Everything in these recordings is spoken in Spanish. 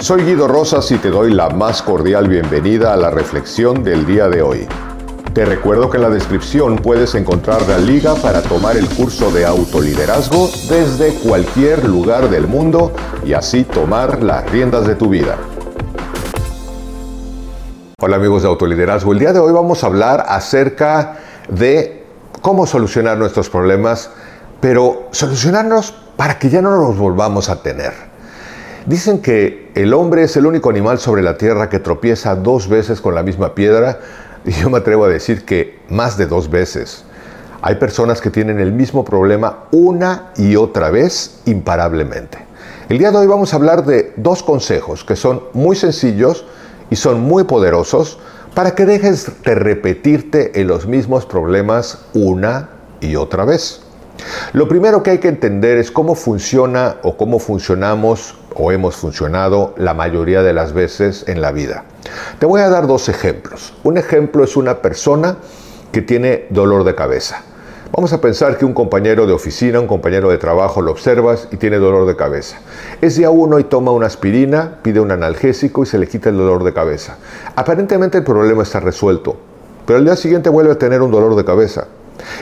Soy Guido Rosas y te doy la más cordial bienvenida a la reflexión del día de hoy. Te recuerdo que en la descripción puedes encontrar la liga para tomar el curso de autoliderazgo desde cualquier lugar del mundo y así tomar las riendas de tu vida. Hola amigos de autoliderazgo, el día de hoy vamos a hablar acerca de cómo solucionar nuestros problemas, pero solucionarnos para que ya no los volvamos a tener. Dicen que el hombre es el único animal sobre la tierra que tropieza dos veces con la misma piedra y yo me atrevo a decir que más de dos veces. Hay personas que tienen el mismo problema una y otra vez imparablemente. El día de hoy vamos a hablar de dos consejos que son muy sencillos y son muy poderosos para que dejes de repetirte en los mismos problemas una y otra vez. Lo primero que hay que entender es cómo funciona o cómo funcionamos o hemos funcionado la mayoría de las veces en la vida. Te voy a dar dos ejemplos. Un ejemplo es una persona que tiene dolor de cabeza. Vamos a pensar que un compañero de oficina, un compañero de trabajo, lo observas y tiene dolor de cabeza. Es día uno y toma una aspirina, pide un analgésico y se le quita el dolor de cabeza. Aparentemente el problema está resuelto, pero al día siguiente vuelve a tener un dolor de cabeza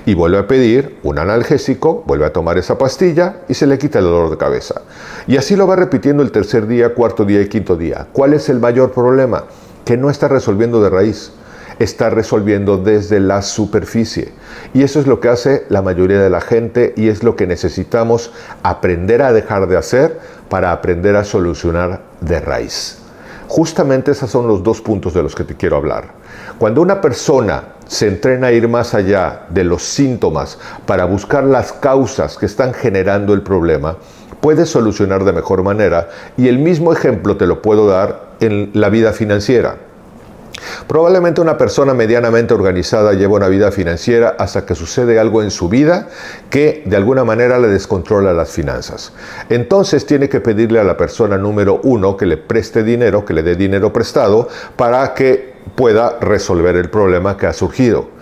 y vuelve a pedir un analgésico, vuelve a tomar esa pastilla y se le quita el dolor de cabeza. Y así lo va repitiendo el tercer día, cuarto día y quinto día. ¿Cuál es el mayor problema? Que no está resolviendo de raíz, está resolviendo desde la superficie. Y eso es lo que hace la mayoría de la gente y es lo que necesitamos aprender a dejar de hacer para aprender a solucionar de raíz. Justamente esos son los dos puntos de los que te quiero hablar. Cuando una persona se entrena a ir más allá de los síntomas para buscar las causas que están generando el problema, puede solucionar de mejor manera y el mismo ejemplo te lo puedo dar en la vida financiera. Probablemente una persona medianamente organizada lleva una vida financiera hasta que sucede algo en su vida que de alguna manera le descontrola las finanzas. Entonces tiene que pedirle a la persona número uno que le preste dinero, que le dé dinero prestado para que pueda resolver el problema que ha surgido.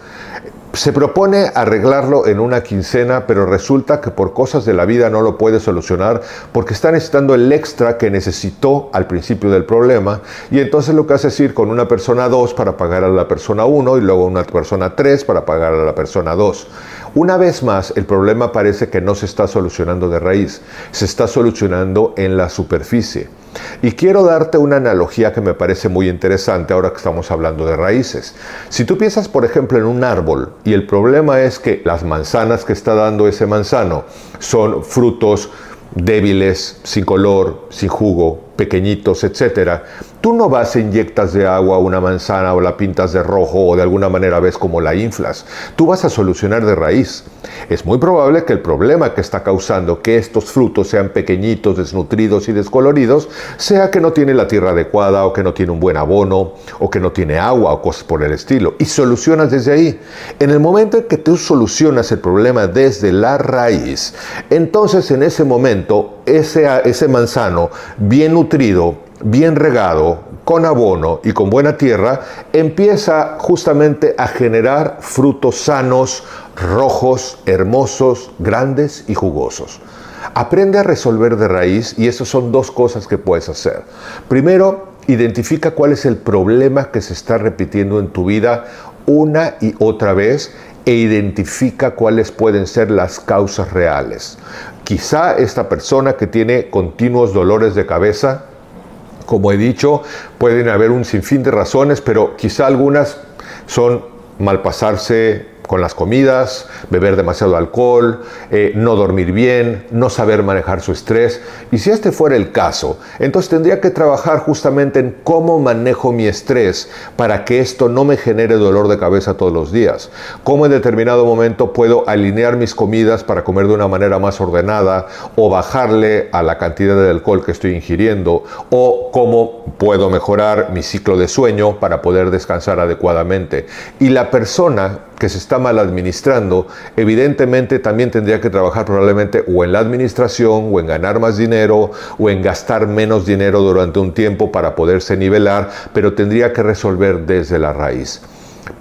Se propone arreglarlo en una quincena, pero resulta que por cosas de la vida no lo puede solucionar porque está necesitando el extra que necesitó al principio del problema y entonces lo que hace es ir con una persona 2 para pagar a la persona 1 y luego una persona 3 para pagar a la persona 2. Una vez más, el problema parece que no se está solucionando de raíz, se está solucionando en la superficie. Y quiero darte una analogía que me parece muy interesante ahora que estamos hablando de raíces. Si tú piensas, por ejemplo, en un árbol y el problema es que las manzanas que está dando ese manzano son frutos débiles, sin color, sin jugo, pequeñitos, etcétera, Tú no vas e inyectas de agua una manzana o la pintas de rojo o de alguna manera ves cómo la inflas. Tú vas a solucionar de raíz. Es muy probable que el problema que está causando que estos frutos sean pequeñitos, desnutridos y descoloridos sea que no tiene la tierra adecuada o que no tiene un buen abono o que no tiene agua o cosas por el estilo. Y solucionas desde ahí. En el momento en que tú solucionas el problema desde la raíz, entonces en ese momento ese, ese manzano bien nutrido, bien regado, con abono y con buena tierra, empieza justamente a generar frutos sanos, rojos, hermosos, grandes y jugosos. Aprende a resolver de raíz y esas son dos cosas que puedes hacer. Primero, identifica cuál es el problema que se está repitiendo en tu vida una y otra vez e identifica cuáles pueden ser las causas reales. Quizá esta persona que tiene continuos dolores de cabeza, como he dicho, pueden haber un sinfín de razones, pero quizá algunas son malpasarse con las comidas, beber demasiado alcohol, eh, no dormir bien, no saber manejar su estrés. Y si este fuera el caso, entonces tendría que trabajar justamente en cómo manejo mi estrés para que esto no me genere dolor de cabeza todos los días. Cómo en determinado momento puedo alinear mis comidas para comer de una manera más ordenada o bajarle a la cantidad de alcohol que estoy ingiriendo o cómo puedo mejorar mi ciclo de sueño para poder descansar adecuadamente. Y la persona que se está mal administrando, evidentemente también tendría que trabajar probablemente o en la administración, o en ganar más dinero, o en gastar menos dinero durante un tiempo para poderse nivelar, pero tendría que resolver desde la raíz.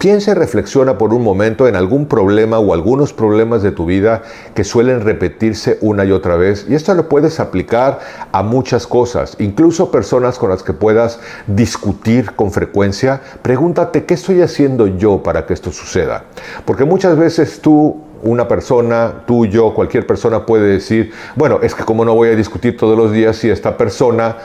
Piensa y reflexiona por un momento en algún problema o algunos problemas de tu vida que suelen repetirse una y otra vez. Y esto lo puedes aplicar a muchas cosas, incluso personas con las que puedas discutir con frecuencia. Pregúntate, ¿qué estoy haciendo yo para que esto suceda? Porque muchas veces tú una persona, tú, yo, cualquier persona puede decir, bueno, es que como no voy a discutir todos los días si esta persona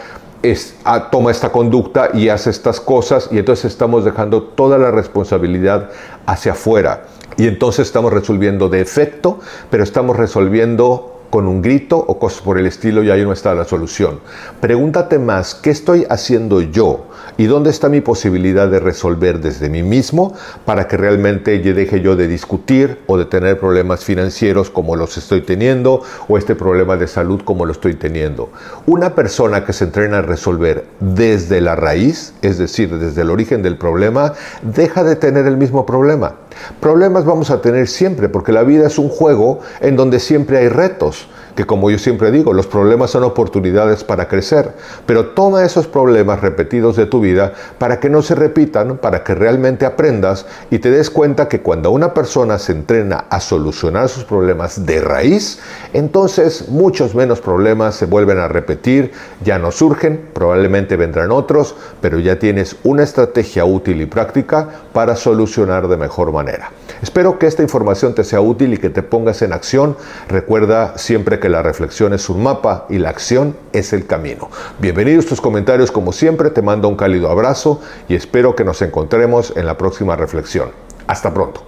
es, ah, toma esta conducta y hace estas cosas y entonces estamos dejando toda la responsabilidad hacia afuera. Y entonces estamos resolviendo de efecto, pero estamos resolviendo con un grito o cosas por el estilo y ahí no está la solución. Pregúntate más, ¿qué estoy haciendo yo? ¿Y dónde está mi posibilidad de resolver desde mí mismo para que realmente deje yo de discutir o de tener problemas financieros como los estoy teniendo o este problema de salud como lo estoy teniendo? Una persona que se entrena a resolver desde la raíz, es decir, desde el origen del problema, deja de tener el mismo problema. Problemas vamos a tener siempre porque la vida es un juego en donde siempre hay retos que como yo siempre digo, los problemas son oportunidades para crecer, pero toma esos problemas repetidos de tu vida para que no se repitan, para que realmente aprendas y te des cuenta que cuando una persona se entrena a solucionar sus problemas de raíz, entonces muchos menos problemas se vuelven a repetir, ya no surgen, probablemente vendrán otros, pero ya tienes una estrategia útil y práctica para solucionar de mejor manera. Espero que esta información te sea útil y que te pongas en acción. Recuerda siempre que la reflexión es un mapa y la acción es el camino. Bienvenidos tus comentarios, como siempre, te mando un cálido abrazo y espero que nos encontremos en la próxima reflexión. Hasta pronto.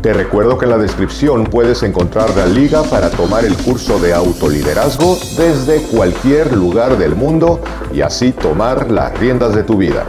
Te recuerdo que en la descripción puedes encontrar la liga para tomar el curso de autoliderazgo desde cualquier lugar del mundo y así tomar las riendas de tu vida.